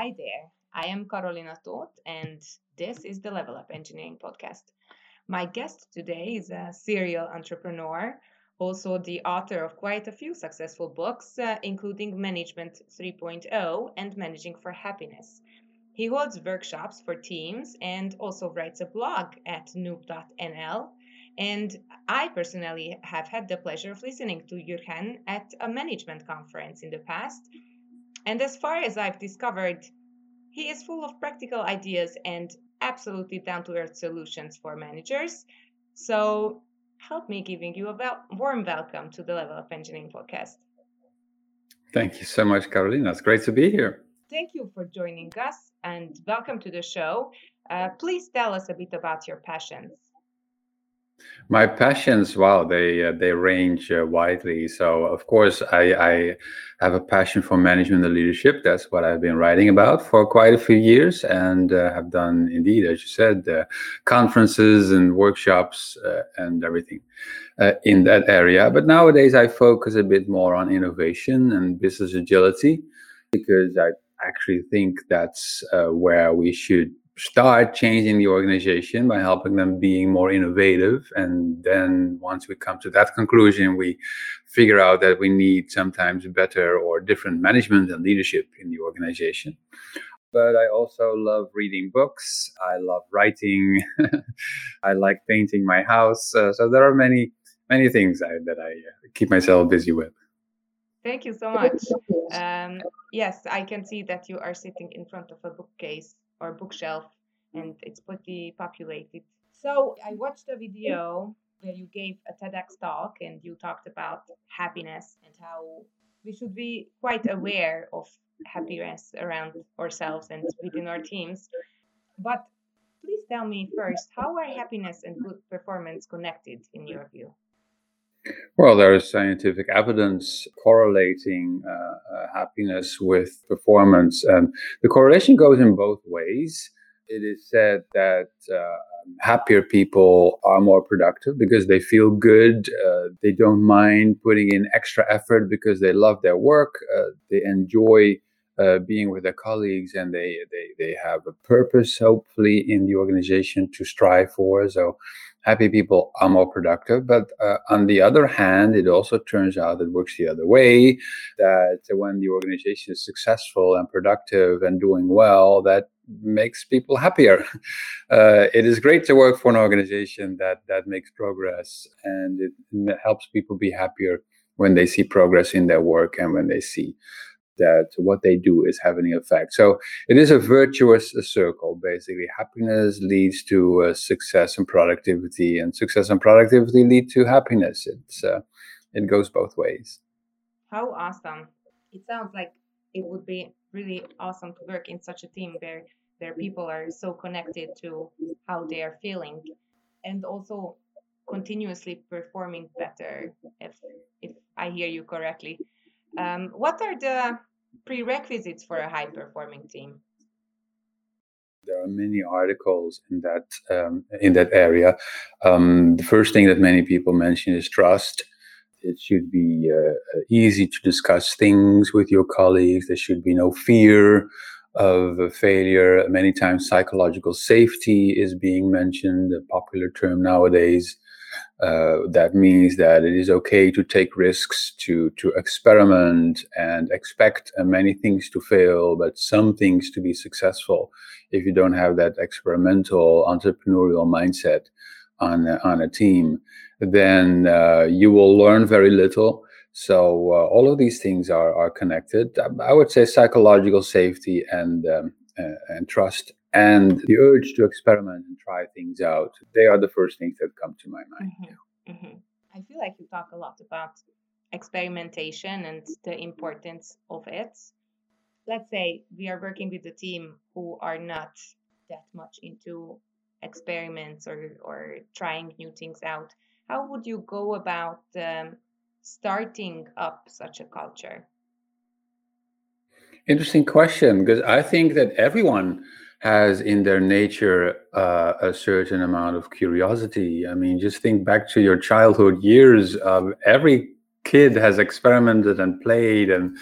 Hi there, I am Carolina Toth, and this is the Level Up Engineering Podcast. My guest today is a serial entrepreneur, also the author of quite a few successful books, uh, including Management 3.0 and Managing for Happiness. He holds workshops for teams and also writes a blog at noop.nl. And I personally have had the pleasure of listening to Jurgen at a management conference in the past. And as far as I've discovered, he is full of practical ideas and absolutely down to earth solutions for managers. So help me giving you a wel- warm welcome to the Level Up Engineering podcast. Thank you so much, Carolina. It's great to be here. Thank you for joining us and welcome to the show. Uh, please tell us a bit about your passions. My passions, wow, they uh, they range uh, widely. So, of course, I, I, have a passion for management and leadership. That's what I've been writing about for quite a few years, and uh, have done indeed, as you said, uh, conferences and workshops uh, and everything uh, in that area. But nowadays, I focus a bit more on innovation and business agility because I actually think that's where we should start changing the organization by helping them being more innovative. And then once we come to that conclusion we figure out that we need sometimes better or different management and leadership in the organization. But i also love reading books. I love writing. I like painting my house. Uh, so there are many many things I, that i uh, keep myself busy with. Thank you so much. Um, yes, I can see that you are sitting in front of a bookcase or bookshelf mm. and it's pretty populated. So I watched a video where you gave a TEDx talk and you talked about happiness and how we should be quite mm-hmm. aware of happiness around ourselves and within our teams. But please tell me first, how are happiness and good performance connected in your view? Well, there is scientific evidence correlating uh, uh, happiness with performance, and the correlation goes in both ways. It is said that uh, happier people are more productive because they feel good. Uh, they don't mind putting in extra effort because they love their work. Uh, they enjoy uh, being with their colleagues and they, they, they have a purpose, hopefully, in the organization to strive for. So, happy people are more productive. But uh, on the other hand, it also turns out it works the other way that when the organization is successful and productive and doing well, that makes people happier. Uh, it is great to work for an organization that that makes progress and it helps people be happier when they see progress in their work and when they see that what they do is having an effect. So it is a virtuous circle. Basically, happiness leads to uh, success and productivity, and success and productivity lead to happiness. It's uh, it goes both ways. How awesome! It sounds like it would be really awesome to work in such a team where their people are so connected to how they are feeling and also continuously performing better if if i hear you correctly um, what are the prerequisites for a high performing team there are many articles in that um, in that area. Um, the first thing that many people mention is trust. It should be uh, easy to discuss things with your colleagues. There should be no fear of failure. Many times, psychological safety is being mentioned, a popular term nowadays. Uh, that means that it is okay to take risks, to to experiment, and expect uh, many things to fail, but some things to be successful. If you don't have that experimental entrepreneurial mindset on on a team, then uh, you will learn very little so uh, all of these things are are connected. I would say psychological safety and um, uh, and trust and the urge to experiment and try things out. They are the first things that come to my mind. Mm-hmm. Mm-hmm. I feel like you talk a lot about experimentation and the importance of it. let's say we are working with a team who are not that much into experiments or, or trying new things out, how would you go about um, starting up such a culture? Interesting question, because I think that everyone has in their nature uh, a certain amount of curiosity. I mean, just think back to your childhood years. Every kid has experimented and played and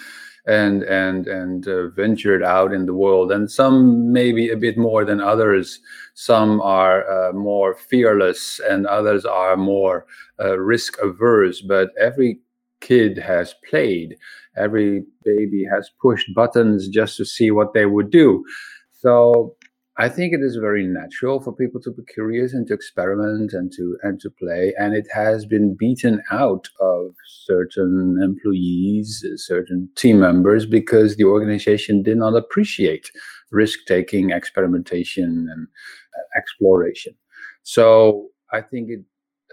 and and and uh, ventured out in the world and some maybe a bit more than others some are uh, more fearless and others are more uh, risk averse but every kid has played every baby has pushed buttons just to see what they would do so I think it is very natural for people to be curious and to experiment and to and to play. And it has been beaten out of certain employees, certain team members, because the organization did not appreciate risk taking, experimentation, and uh, exploration. So I think it,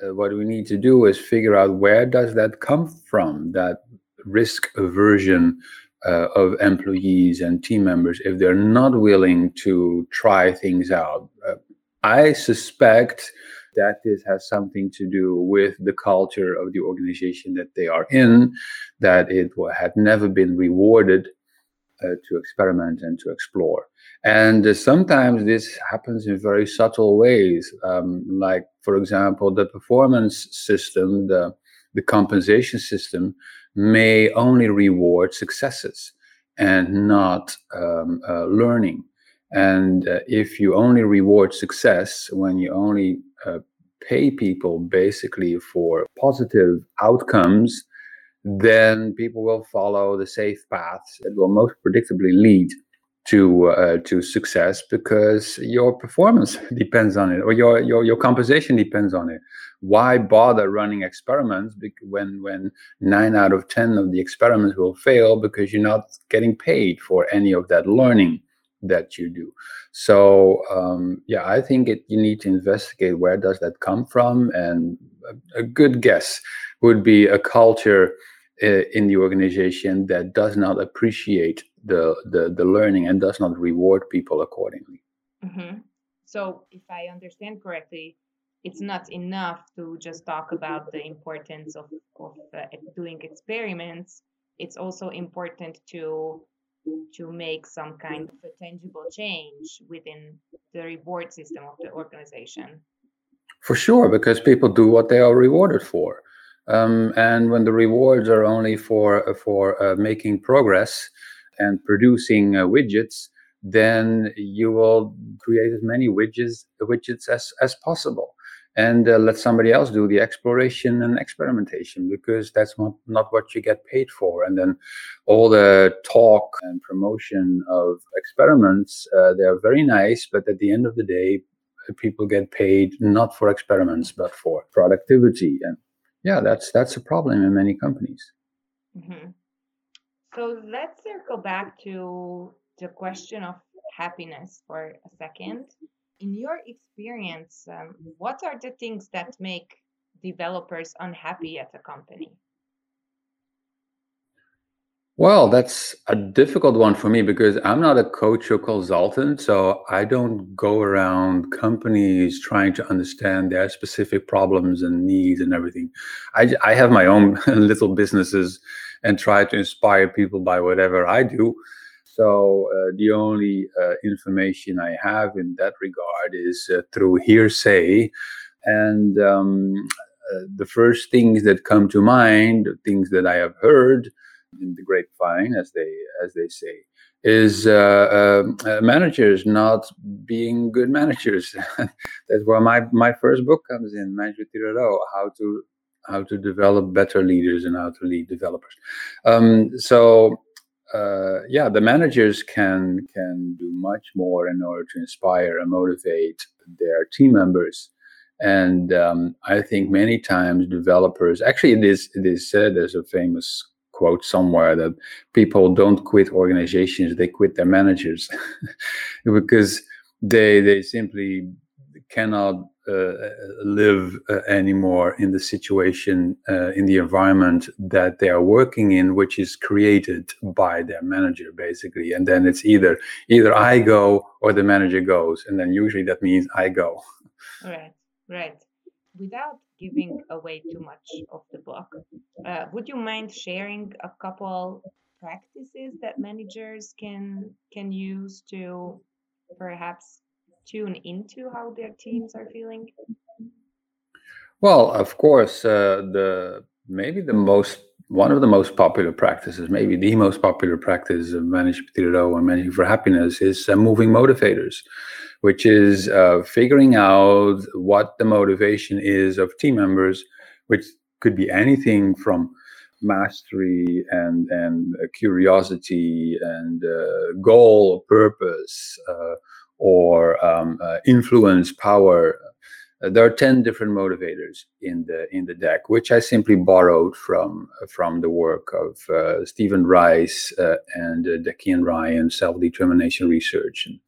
uh, what we need to do is figure out where does that come from, that risk aversion uh, of employees and team members if they're not willing to try things out. Uh, I suspect that this has something to do with the culture of the organization that they are in, that it had never been rewarded uh, to experiment and to explore. And uh, sometimes this happens in very subtle ways, um, like, for example, the performance system, the, the compensation system may only reward successes and not um, uh, learning. And uh, if you only reward success when you only uh, pay people basically for positive outcomes, then people will follow the safe paths that will most predictably lead to uh, to success because your performance depends on it or your, your your composition depends on it. Why bother running experiments when when 9 out of 10 of the experiments will fail because you're not getting paid for any of that learning that you do? So um, yeah i think it, you need to investigate where does that come from and a, a good guess would be a culture uh, in the organization that does not appreciate the, the, the learning and does not reward people accordingly. Mm-hmm. So, if I understand correctly, it's not enough to just talk about the importance of, of uh, doing experiments. It's also important to to make some kind of a tangible change within the reward system of the organization. For sure, because people do what they are rewarded for. Um, and when the rewards are only for for uh, making progress, and producing uh, widgets, then you will create as many widgets widgets as, as possible. And uh, let somebody else do the exploration and experimentation because that's not, not what you get paid for. And then all the talk and promotion of experiments uh, they're very nice but at the end of the day people get paid not for experiments but for productivity. And yeah that's that's a problem in many companies. Mm-hmm. So let's circle back to the question of happiness for a second. In your experience, um, what are the things that make developers unhappy at a company? Well, that's a difficult one for me because I'm not a coach or consultant. So I don't go around companies trying to understand their specific problems and needs and everything. I, I have my own little businesses and try to inspire people by whatever I do. So uh, the only uh, information I have in that regard is uh, through hearsay. And um, uh, the first things that come to mind, things that I have heard in the grapevine, as they as they say, is uh, um, uh, managers not being good managers. That's where my, my first book comes in, Management 3.0, how to how to develop better leaders and how to lead developers. Um, so uh, yeah, the managers can can do much more in order to inspire and motivate their team members. And um, I think many times developers actually it is it is said there's a famous quote somewhere that people don't quit organizations they quit their managers because they they simply cannot live uh, anymore in the situation, uh, in the environment that they are working in, which is created by their manager, basically. And then it's either either I go or the manager goes, and then usually that means I go. Right, right. Without giving away too much of the book, uh, would you mind sharing a couple practices that managers can can use to perhaps tune into how their teams are feeling? Well, of course, uh, the maybe the most one of the most popular practices, maybe the most popular practice of Management 3.0 and managing for happiness is uh, moving motivators, which is uh, figuring out what the motivation is of team members, which could be anything from mastery and and curiosity and uh, goal, or purpose, uh, or um, uh, influence, power. Uh, there are 10 different motivators in the in the deck, which I simply borrowed from from the work of uh, Steven Reiss uh, and uh, and Ryan, self-determination research. And,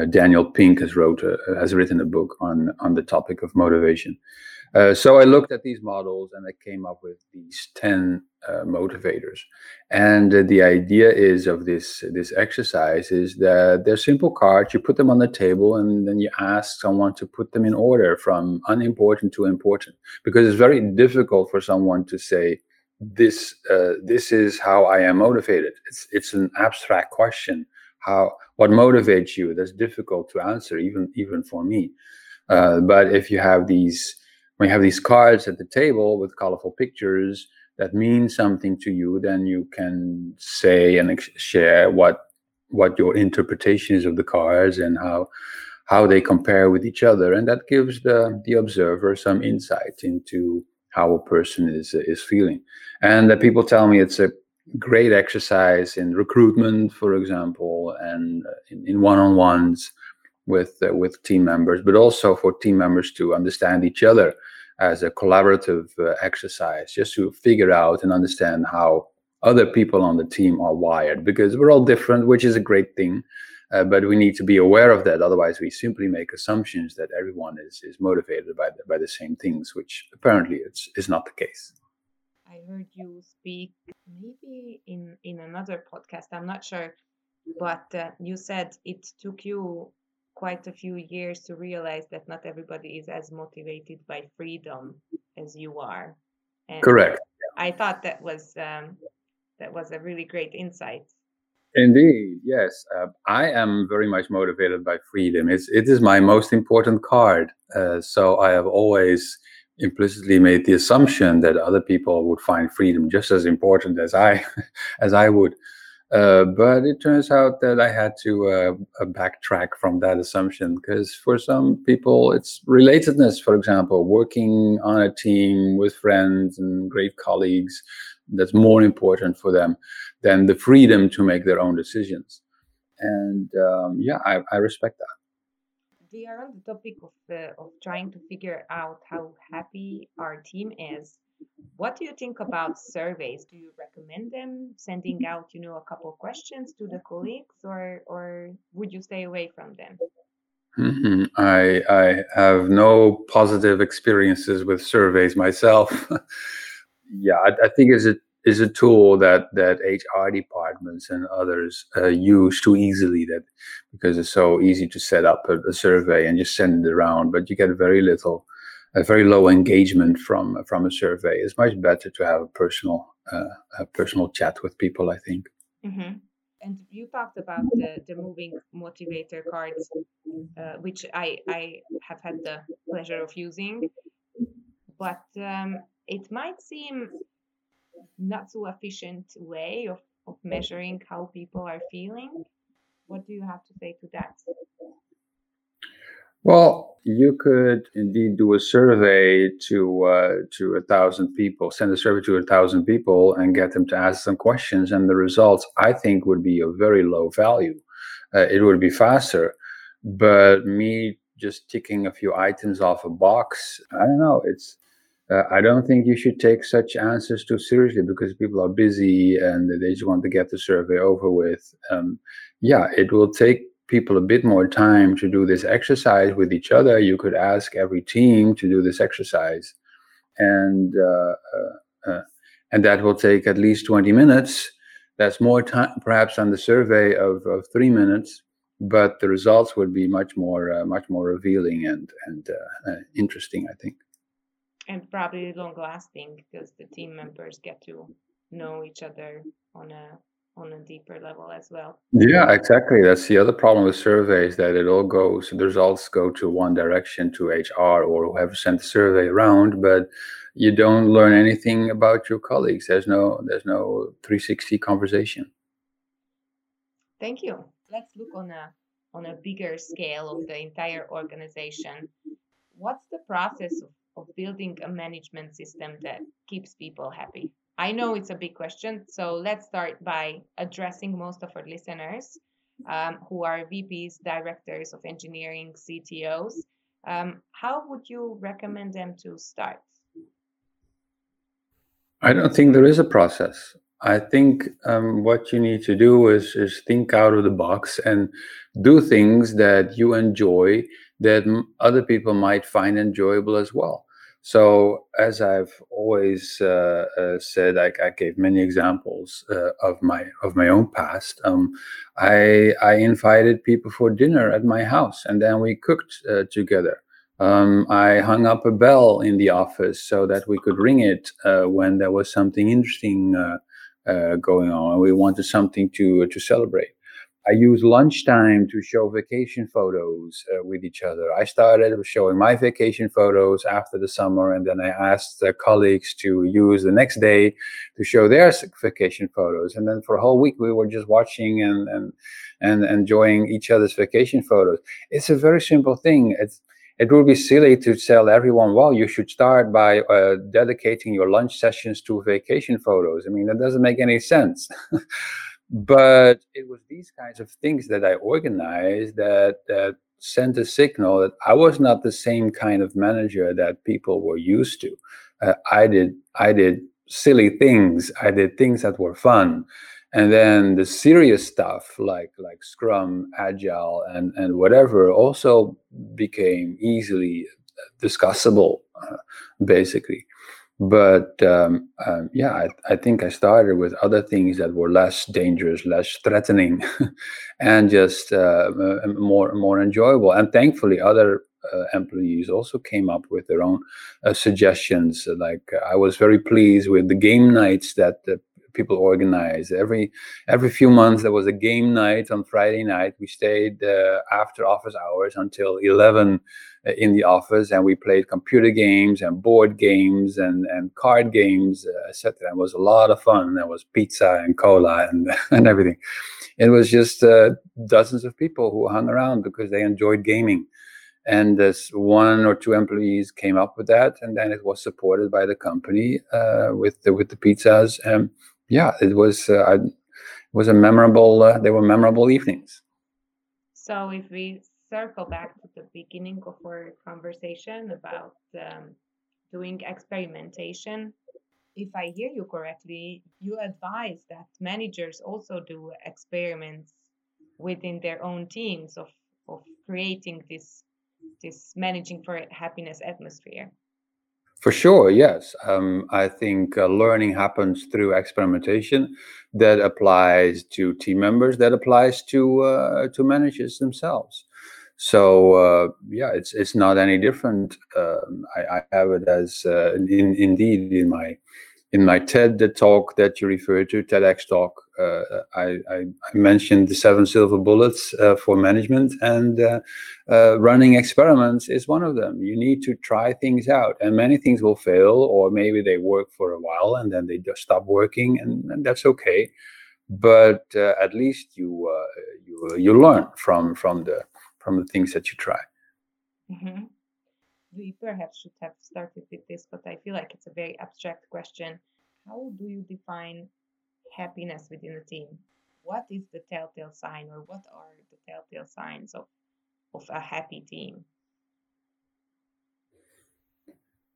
uh, Daniel Pink has wrote has written a book on on the topic of motivation. Uh, so I looked at these models and I came up with these 10 uh, motivators. And uh, the idea is of this, this exercise is that they're simple cards. You put them on the table and then you ask someone to put them in order from unimportant to important, because it's very difficult for someone to say, this, uh, this is how I am motivated. It's, it's an abstract question. How, what motivates you? That's difficult to answer, even, even for me. Uh, but if you have these when you have these cards at the table with colorful pictures that mean something to you, then you can say and share what what your interpretation is of the cards and how how they compare with each other, and that gives the the observer some insight into how a person is is feeling. And that people tell me it's a great exercise in recruitment, for example, and in, in one-on-ones with uh, with team members, but also for team members to understand each other as a collaborative uh, exercise, just to figure out and understand how other people on the team are wired, because we're all different, which is a great thing. Uh, but we need to be aware of that. Otherwise, we simply make assumptions that everyone is is motivated by the, by the same things, which apparently it's is not the case. I heard you speak maybe in in another podcast. I'm not sure, but uh, you said it took you quite a few years to realize that not everybody is as motivated by freedom as you are. And Correct. I thought that was um, that was a really great insight. Indeed, yes. Uh, I am very much motivated by freedom. It's it is my most important card. Uh, so I have always implicitly made the assumption that other people would find freedom just as important as I as I would. Uh, but it turns out that I had to uh, backtrack from that assumption because for some people, it's relatedness, for example, working on a team with friends and great colleagues that's more important for them than the freedom to make their own decisions. And um, yeah, I, I, respect that. We are on the topic of, uh, of trying to figure out how happy our team is what do you think about surveys? Do you recommend them sending out, you know, a couple questions to the colleagues, or or would you stay away from them? Mm-hmm. I I have no positive experiences with surveys myself. yeah, I, I, think it's a is a tool that that HR departments and others uh, use too easily. That because it's so easy to set up a, a survey and just send it around, but you get very little a very low engagement from from a survey. It's much better to have a personal uh, a personal chat with people. I think. Mm-hmm. And you talked about the, the moving motivator cards, uh, which I I have had the pleasure of using, but um, it might seem not so efficient way of, of measuring how people are feeling. What do you have to say to that? Well, you could indeed do a survey to uh, to a thousand people, send a survey to a thousand people, and get them to ask some questions, and the results I think would be of very low value. Uh, it would be faster, but me just ticking a few items off a box, I don't know. It's uh, I don't think you should take such answers too seriously because people are busy and they just want to get the survey over with. Um, yeah, it will take people a bit more time to do this exercise with each other, you could ask every team to do this exercise, and uh, uh, uh and that will take at least 20 minutes. That's more time, perhaps, on the survey of, of three minutes, but the results would be much more uh, much more revealing and and uh, interesting, I think. And probably long lasting because the team members get to know each other on a on a deeper level as well. Yeah, exactly. That's the other problem with surveys that it all goes, the results go to one direction to HR or whoever sent the survey around, but you don't learn anything about your colleagues. There's no there's no 360 conversation. Thank you. Let's look on a on a bigger scale of the entire organization. What's the process of, of building a management system that keeps people happy? I know it's a big question, so let's start by addressing most of our listeners um, who are VPs, directors of engineering, CTOs. Um, how would you recommend them to start? I don't think there is a process. I think um, what you need to do is is think out of the box and do things that you enjoy that other people might find enjoyable as well. So, as I've always uh, uh, said, I, I, gave many examples uh, of my of my own past. Um, I I invited people for dinner at my house, and then we cooked uh, together. Um, I hung up a bell in the office so that we could ring it uh, when there was something interesting uh, going on, and we wanted something to to celebrate. I use lunchtime to show vacation photos uh, with each other. I started showing my vacation photos after the summer, and then I asked the colleagues to use the next day to show their vacation photos. And then for a whole week, we were just watching and and and enjoying each other's vacation photos. It's a very simple thing. It's it would be silly to tell everyone, well, you should start by uh, dedicating your lunch sessions to vacation photos. I mean, that doesn't make any sense. but it was these kinds of things that I organized that that sent a signal that I was not the same kind of manager that people were used to. Uh, I did I did silly things. I did things that were fun, and then the serious stuff like like Scrum, Agile, and and whatever also became easily discussable, uh, basically but um, um, yeah, I, I, think I started with other things that were less dangerous, less threatening, and just uh, more more enjoyable. And thankfully, other uh, employees also came up with their own uh, suggestions. Like I was very pleased with the game nights that people organize. Every every few months there was a game night on Friday night. We stayed uh, after office hours until eleven in the office, and we played computer games and board games and and card games, uh, etc. It was a lot of fun. There was pizza and cola and and everything. It was just uh, dozens of people who hung around because they enjoyed gaming and this one or two employees came up with that and then it was supported by the company uh, with the with the pizzas and yeah, it was uh, it was a memorable. Uh, they were memorable evenings. So if we circle back to the beginning of our conversation about um, doing experimentation, if I hear you correctly, you advise that managers also do experiments within their own teams of of creating this this managing for happiness atmosphere. For sure, yes. Um, I think uh, learning happens through experimentation. That applies to team members. That applies to uh, to managers themselves. So uh, yeah, it's it's not any different. Um, I, I, have it as uh, in, indeed in my in my TED talk that you referred to, TEDx talk, uh, I, I, mentioned the seven silver bullets uh, for management, and uh, uh, running experiments is one of them. You need to try things out, and many things will fail, or maybe they work for a while and then they just stop working, and, and that's okay. But at least you you you learn from from the from the things that you try. Mm-hmm we perhaps should have started with this, but I feel like it's a very abstract question. How do you define happiness within a team? What is the telltale sign, or what are the telltale signs of, of a happy team?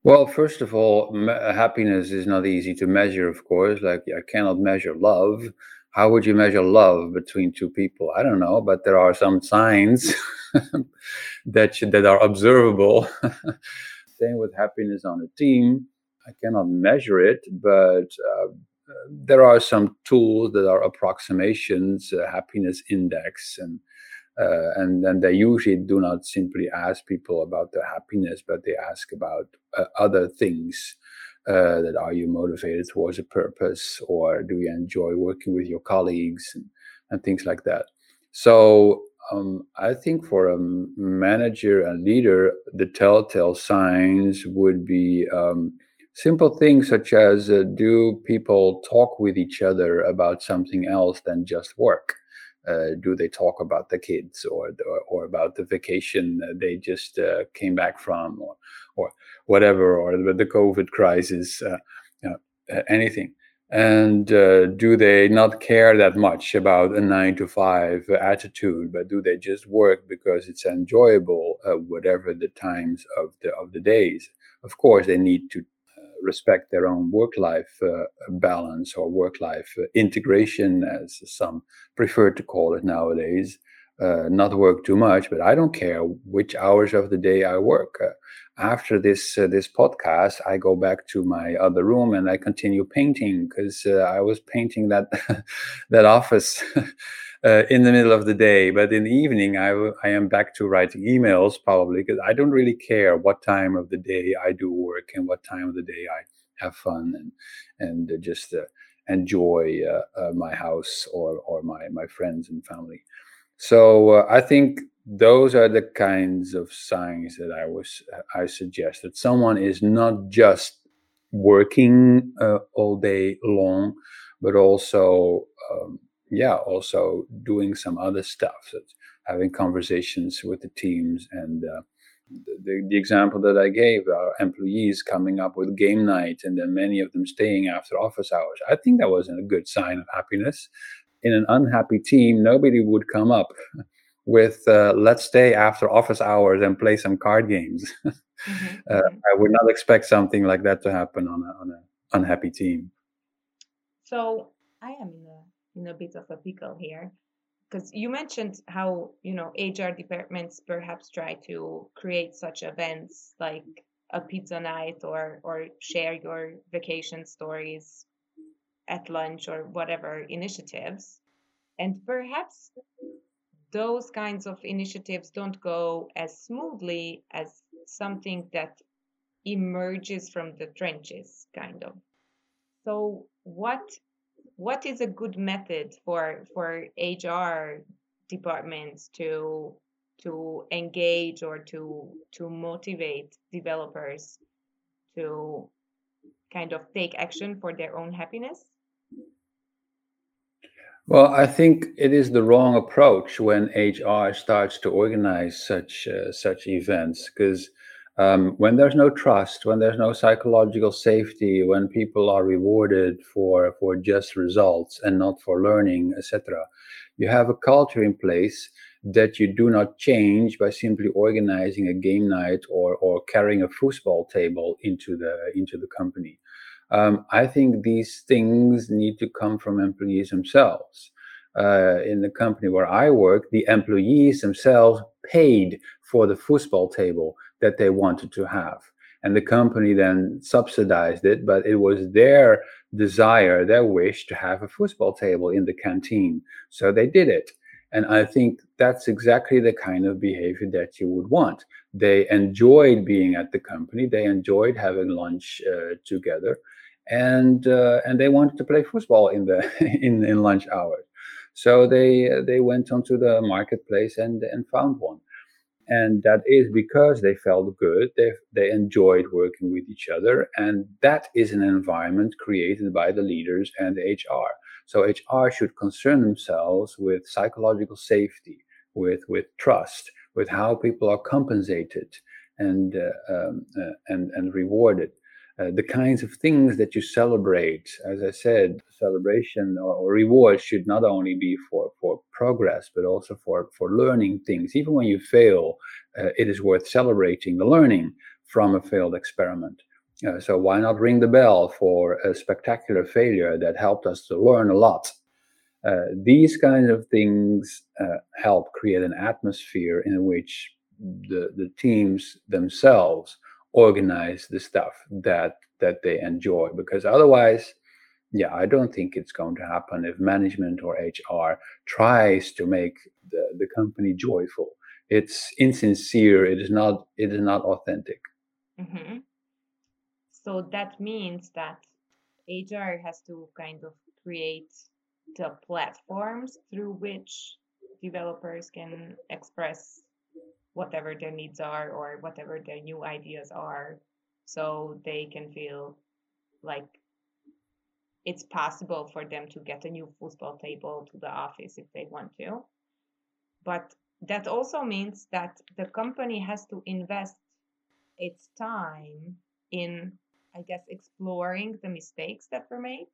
Well, first of all, happiness is not easy to measure, of course. Like, I cannot measure love. How would you measure love between two people? I don't know, but there are some signs that that are observable. Same with happiness on a team. I cannot measure it, but uh, there are some tools that are approximations, uh, happiness index, and uh, and then they usually do not simply ask people about their happiness, but they ask about uh, other things. Uh, that are you motivated towards a purpose, or do you enjoy working with your colleagues and, and things like that. So um, I think for a manager and leader, the telltale signs would be um, simple things such as uh, do people talk with each other about something else than just work? Uh, do they talk about the kids or or, or about the vacation they just uh, came back from or or whatever or the, the COVID crisis, uh, you know, anything? And uh, do they not care that much about a nine to five attitude, but do they just work because it's enjoyable, uh, whatever the times of the of the days? Of course, they need to respect their own work life uh, balance or work life uh, integration, as some prefer to call it nowadays. Uh, not work too much, but I don't care which hours of the day I work. Uh, after this uh, this podcast, I go back to my other room and I continue painting because uh, I was painting that that office uh, in the middle of the day. But in the evening, I, w- I am back to writing emails probably because I don't really care what time of the day I do work and what time of the day I have fun and and uh, just uh, enjoy uh, uh, my house or or my my friends and family. So uh, I think those are the kinds of signs that I was I suggest that someone is not just working all day long, but also um, yeah, also doing some other stuff, such having conversations with the teams and uh, the, the example that I gave, our employees coming up with game night and then many of them staying after office hours. I think that wasn't a good sign of happiness. In an unhappy team, nobody would come up with uh, let's stay after office hours and play some card games. mm-hmm. uh, I would not expect something like that to happen on an on a unhappy team. So I am in a in a bit of a pickle here. Because you mentioned how you know hr departments perhaps try to create such events like a pizza night or or share your vacation stories at lunch or whatever initiatives. And perhaps those kinds of initiatives don't go as smoothly as something that emerges from the trenches kind of. So what what is a good method for for HR departments to to engage or to to motivate developers to kind of take action for their own happiness? Well, I think it is the wrong approach when HR starts to organize such uh, such events because um, when there's no trust, when there's no psychological safety, when people are rewarded for for just results and not for learning, etc., you have a culture in place that you do not change by simply organizing a game night or or carrying a foosball table into the into the company. Um, I think these things need to come from employees themselves. Uh, in the company where I work, the employees themselves paid for the foosball table that they wanted to have. And the company then subsidized it, but it was their desire, their wish to have a foosball table in the canteen. So they did it. And I think that's exactly the kind of behavior that you would want. They enjoyed being at the company, they enjoyed having lunch uh, together, and uh, and they wanted to play football in the in, in lunch hours. So they they went onto the marketplace and and found one. And that is because they felt good they, they enjoyed working with each other and that is an environment created by the leaders and the hr so hr should concern themselves with psychological safety with with trust with how people are compensated and uh, um, uh, and and rewarded uh, the kinds of things that you celebrate. As I said, celebration or, or reward should not only be for, for progress, but also for, for learning things. Even when you fail, uh, it is worth celebrating the learning from a failed experiment. Uh, so why not ring the bell for a spectacular failure that helped us to learn a lot? Uh, these kinds of things uh, help create an atmosphere in which the, the teams themselves organize the stuff that that they enjoy because otherwise yeah i don't think it's going to happen if management or hr tries to make the, the company joyful. It's insincere. It is not it is not authentic. Hmm So that means that HR has to kind of create the platforms through which developers can express whatever their needs are or whatever their new ideas are so they can feel like it's possible for them to get a new football table to the office if they want to. But that also means that the company has to invest its time in i guess exploring the mistakes that were made.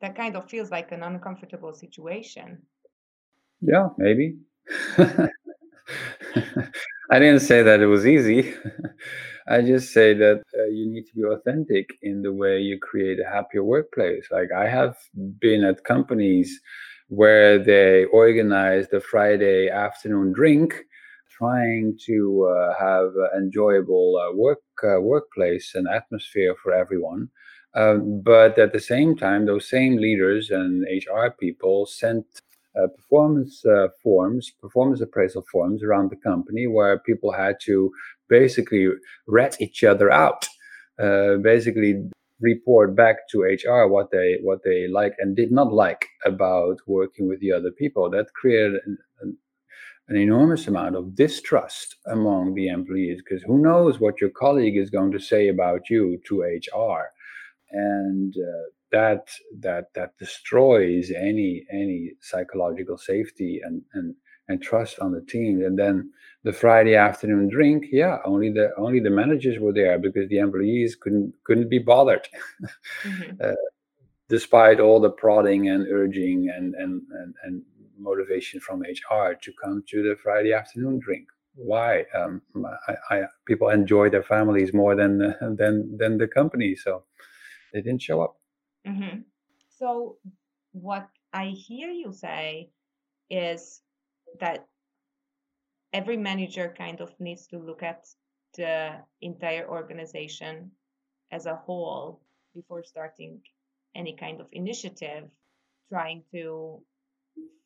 That kind of feels like an uncomfortable situation. Yeah maybe I didn't say that it was easy. I just say that uh, you need to be authentic in the way you create a happier workplace. Like I have been at companies where they organize the Friday afternoon drink, trying to uh, have enjoyable uh, work uh, workplace and atmosphere for everyone. Um, but at the same time, those same leaders and HR people sent uh, performance uh, forms, performance appraisal forms around the company where people had to basically rat each other out, uh, basically report back to HR what they what they like and did not like about working with the other people. That created an, an, an enormous amount of distrust among the employees because who knows what your colleague is going to say about you to HR, and uh, that that that destroys any any psychological safety and and and trust on the team. And then the friday afternoon drink yeah only the only the managers were there because the employees couldn't couldn't be bothered. Mm-hmm. uh, despite all the prodding and urging and, and and and motivation from hr to come to the friday afternoon drink. Why? Um, I, I, people enjoy their families more than than than the company so they didn't show up hmm So, what I hear you say is that every manager kind of needs to look at the entire organization as a whole before starting any kind of initiative, trying to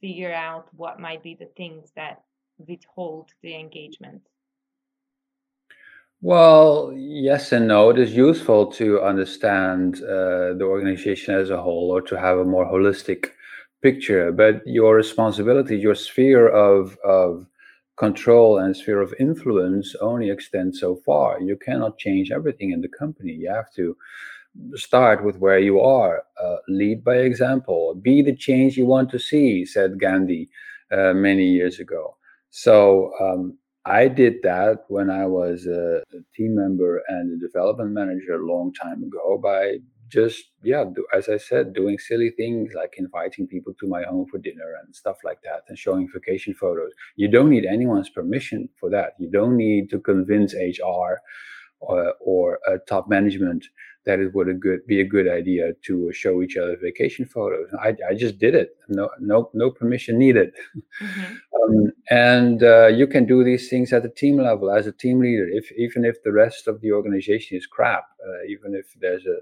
figure out what might be the things that withhold the engagement. Well, yes and no. It is useful to understand uh, the organization as a whole or to have a more holistic picture. But your responsibility, your sphere of, of control and sphere of influence only extends so far. You cannot change everything in the company. You have to start with where you are, uh, lead by example, be the change you want to see, said Gandhi uh, many years ago. So, um, I did that when I was a, team member and a development manager a long time ago by just, yeah, as I said, doing silly things like inviting people to my home for dinner and stuff like that and showing vacation photos. You don't need anyone's permission for that. You don't need to convince HR or, or uh, top management that it would a good, be a good idea to show each other vacation photos. I, I just did it. No, no, no permission needed. Mm-hmm. Um, and uh, you can do these things at the team level as a team leader. If even if the rest of the organization is crap, uh, even if there's a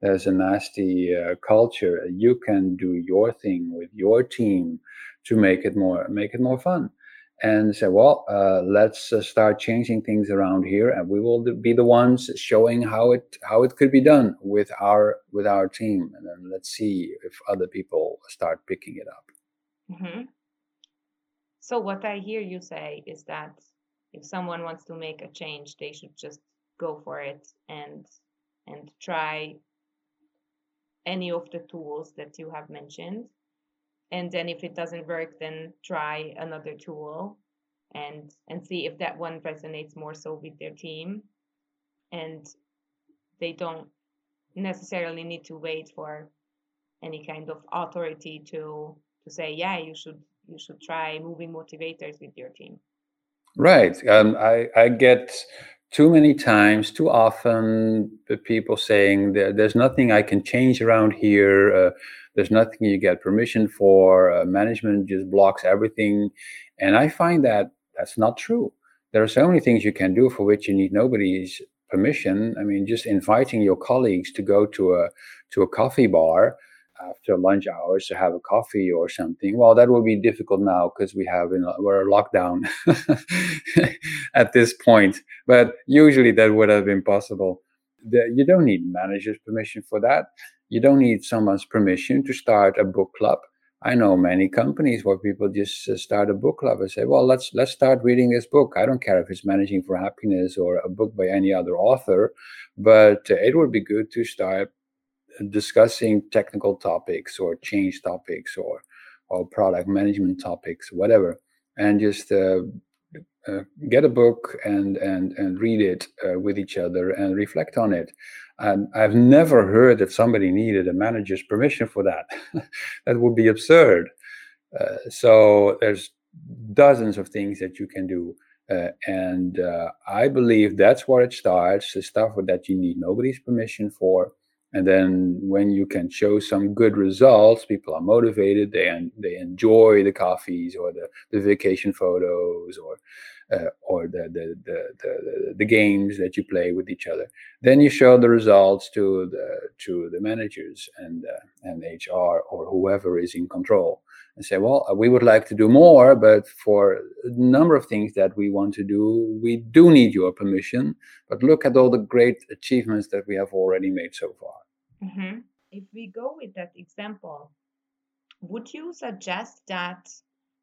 there's a nasty uh, culture, you can do your thing with your team to make it more make it more fun and say, well, uh, let's uh, start changing things around here, and we will be the ones showing how it how it could be done with our with our team, and then let's see if other people start picking it up. Mm-hmm. So what I hear you say is that if someone wants to make a change, they should just go for it and and try any of the tools that you have mentioned and then if it doesn't work then try another tool and and see if that one resonates more so with their team. And they don't necessarily need to wait for any kind of authority to to say yeah you should you should try moving motivators with your team. Right. Um, i i get too many times too often the people saying there, there's nothing i can change around here uh, there's nothing you get permission for. Uh, management just blocks everything. And I find that that's not true. There are so many things you can do for which you need nobody's permission. I mean, just inviting your colleagues to go to a to a coffee bar after lunch hours to have a coffee or something. Well, that will be difficult now because we have in we're lockdown at this point. But usually that would have been possible. The, you don't need manager's permission for that. You don't need someone's permission to start a book club. I know many companies where people just uh, start a book club and say, "Well, let's let's start reading this book." I don't care if it's Managing for Happiness or a book by any other author, but it would be good to start discussing technical topics or change topics or or product management topics, whatever, and just uh, uh, get a book and and and read it uh, with each other and reflect on it. And I've never heard that somebody needed a manager's permission for that. that would be absurd. Uh, so there's dozens of things that you can do. Uh, and uh, I believe that's where it starts. The stuff that you need nobody's permission for, and then when you can show some good results people are motivated they they enjoy the coffees or the, the vacation photos or uh, or the the, the the, the games that you play with each other. Then you show the results to the to the managers and uh, and hr or whoever is in control and say well we would like to do more but for a number of things that we want to do we do need your permission but look at all the great achievements that we have already made so far Mm-hmm. If we go with that example, would you suggest that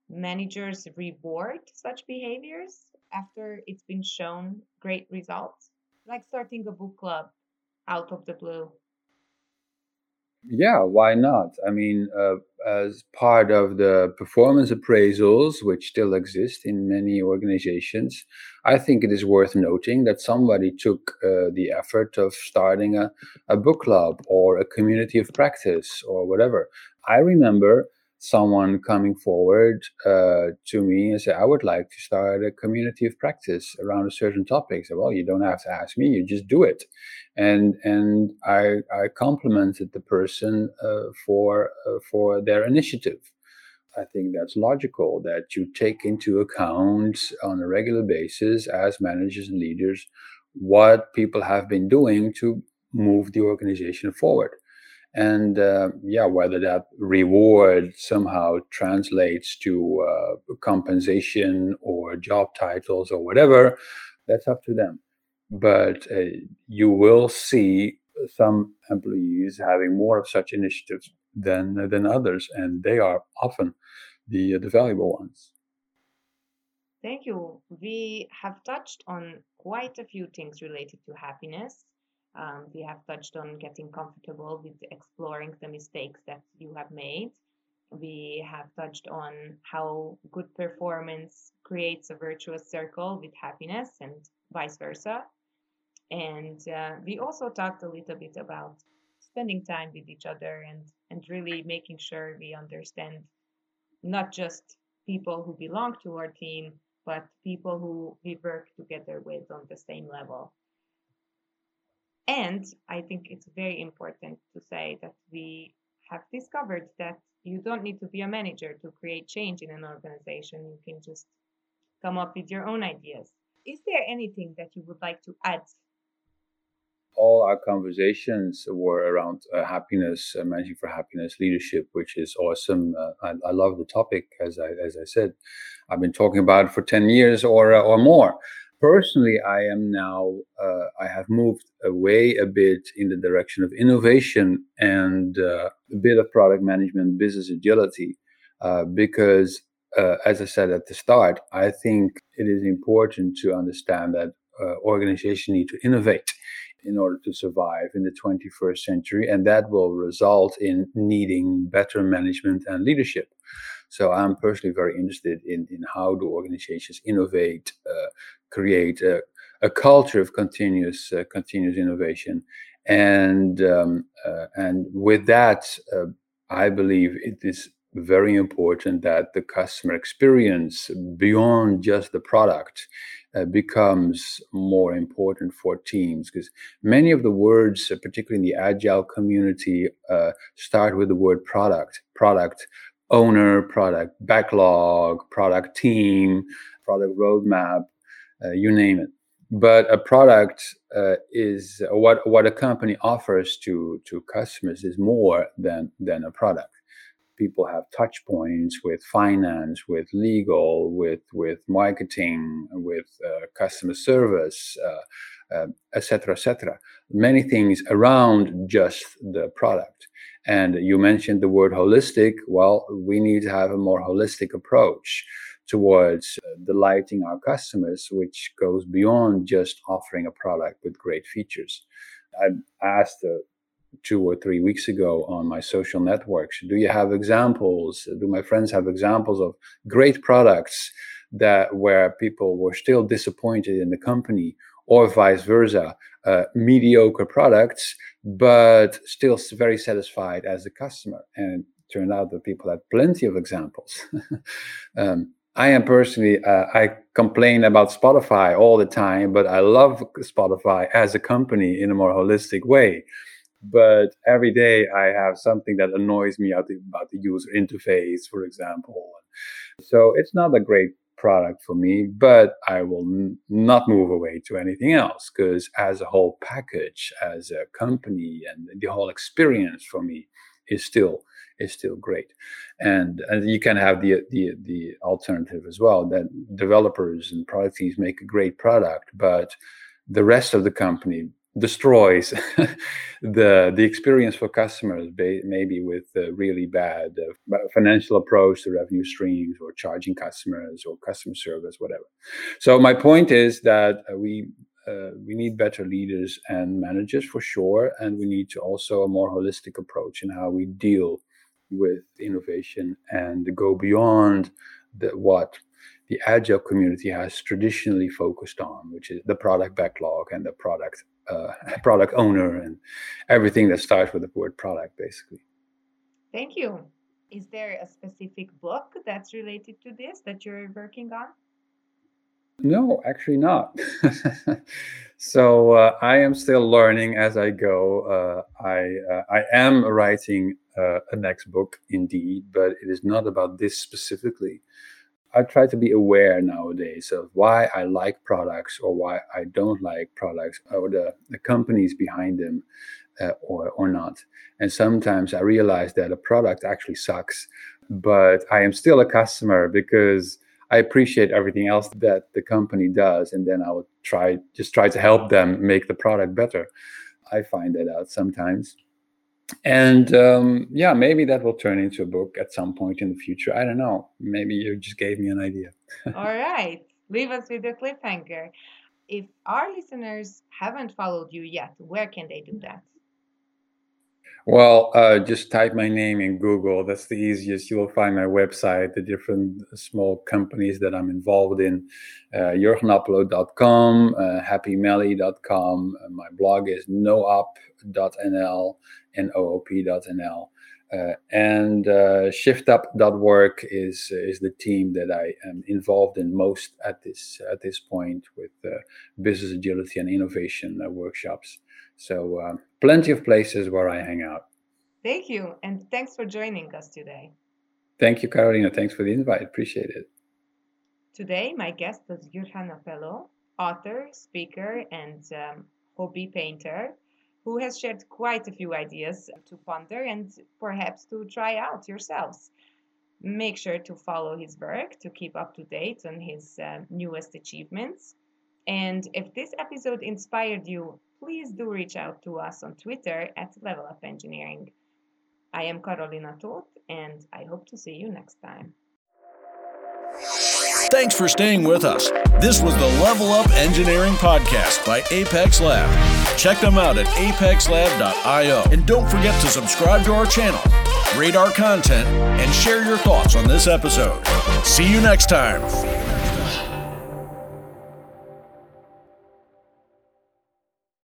managers reward such behaviors after it's been shown great results? Like starting a book club out of the blue. Yeah, why not? I mean, uh, as part of the performance appraisals, which still exist in many organizations, I think it is worth noting that somebody took uh, the effort of starting a, a book club or a community of practice or whatever. I remember someone coming forward uh, to me and say, I would like to start a community of practice around a certain topic. So, well, you don't have to ask me, you just do it. And and I, I complimented the person uh, for uh, for their initiative. I think that's logical that you take into account on a regular basis as managers and leaders what people have been doing to move the organization forward and uh, yeah whether that reward somehow translates to uh, compensation or job titles or whatever that's up to them. But uh, you will see some employees having more of such initiatives than than others and they are often the the valuable ones. Thank you. We have touched on quite a few things related to happiness um, we have touched on getting comfortable with exploring the mistakes that you have made. We have touched on how good performance creates a virtuous circle with happiness and vice versa. And uh, we also talked a little bit about spending time with each other and, and really making sure we understand not just people who belong to our team, but people who we work together with on the same level. And I think it's very important to say that we have discovered that you don't need to be a manager to create change in an organization. You can just come up with your own ideas. Is there anything that you would like to add? All our conversations were around uh, happiness, uh, managing for happiness, leadership, which is awesome. Uh, I, I, love the topic, as I as I said. I've been talking about it for ten years or uh, or more personally i am now uh, i have moved away a bit in the direction of innovation and uh, a bit of product management business agility uh, because uh, as i said at the start i think it is important to understand that uh, organizations need to innovate in order to survive in the 21st century and that will result in needing better management and leadership so I'm personally very interested in, in how do organizations innovate, uh, create a, a, culture of continuous uh, continuous innovation, and um, uh, and with that, uh, I believe it is very important that the customer experience beyond just the product uh, becomes more important for teams. Because many of the words, uh, particularly in the agile community, uh, start with the word product, product owner, product backlog, product team, product roadmap, uh, you name it. But a product uh, is what what a company offers to to customers is more than than a product people have touch points with finance, with legal, with with marketing, with uh, customer service, etc., uh, etc. Uh, Many things around just the product. And you mentioned the word holistic. Well, we need to have a more holistic approach towards uh, delighting our customers, which goes beyond just offering a product with great features. I asked uh, two or three weeks ago on my social networks. Do you have examples? Do my friends have examples of great products that where people were still disappointed in the company, or vice versa, uh, mediocre products, but still very satisfied as a customer? And it turned out that people had plenty of examples. um, I am personally, uh, I complain about Spotify all the time, but I love Spotify as a company in a more holistic way but every day I have something that annoys me about the user interface, for example. So it's not a great product for me, but I will n- not move away to anything else because, as a whole package, as a company, and the whole experience for me is still is still great. And and you can have the the the alternative as well that developers and product teams make a great product, but the rest of the company destroys the the experience for customers maybe with a really bad uh, financial approach to revenue streams or charging customers or customer service whatever. So my point is that uh, we uh, we need better leaders and managers for sure and we need to also a more holistic approach in how we deal with innovation and go beyond the, what the agile community has traditionally focused on, which is the product backlog and the product uh, product owner and everything that starts with the word product, basically. Thank you. Is there a specific book that's related to this that you're working on? No, actually not. so uh, I am still learning as I go. Uh, I uh, I am writing uh, a next book, indeed, but it is not about this specifically. I try to be aware nowadays of why I like products or why I don't like products or the, the companies behind them uh, or, or not. And sometimes I realize that a product actually sucks, but I am still a customer because I appreciate everything else that the company does. And then I would try, just try to help them make the product better. I find that out sometimes and um, yeah, maybe that will turn into a book at some point in the future. I don't know. Maybe you just gave me an idea. All right. Leave us with a cliffhanger. If our listeners haven't followed you yet, where can they do that? Well, uh, just type my name in Google. That's the easiest. You will find my website, the different small companies that I'm involved in. Uh, jurgenappelo.com, uh, happymelly.com. Uh, my blog is noop.nl, N-O-O-P.nl. Uh, and uh, shiftup.work is is the team that I am involved in most at this at this point with uh, business agility and innovation uh, workshops. So, uh, plenty of places where I hang out. Thank you. And thanks for joining us today. Thank you, Carolina. Thanks for the invite. Appreciate it. Today, my guest was Jurgen Appelo, author, speaker, and um, hobby painter, who has shared quite a few ideas to ponder and perhaps to try out yourselves. Make sure to follow his work to keep up to date on his uh, newest achievements. And if this episode inspired you, please do reach out to us on Twitter at Level Up Engineering. I am Carolina Toth, and I hope to see you next time. Thanks for staying with us. This was the Level Up Engineering Podcast by Apex Lab. Check them out at apexlab.io. And don't forget to subscribe to our channel, rate our content, and share your thoughts on this episode. See you next time.